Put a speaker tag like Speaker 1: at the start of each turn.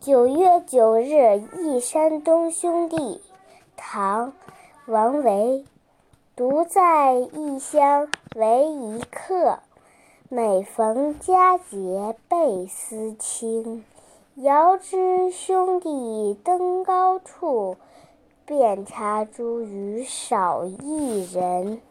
Speaker 1: 九月九日忆山东兄弟唐王维独在异乡为异客每逢佳节倍思亲遥知兄弟登高处遍插茱萸少一人。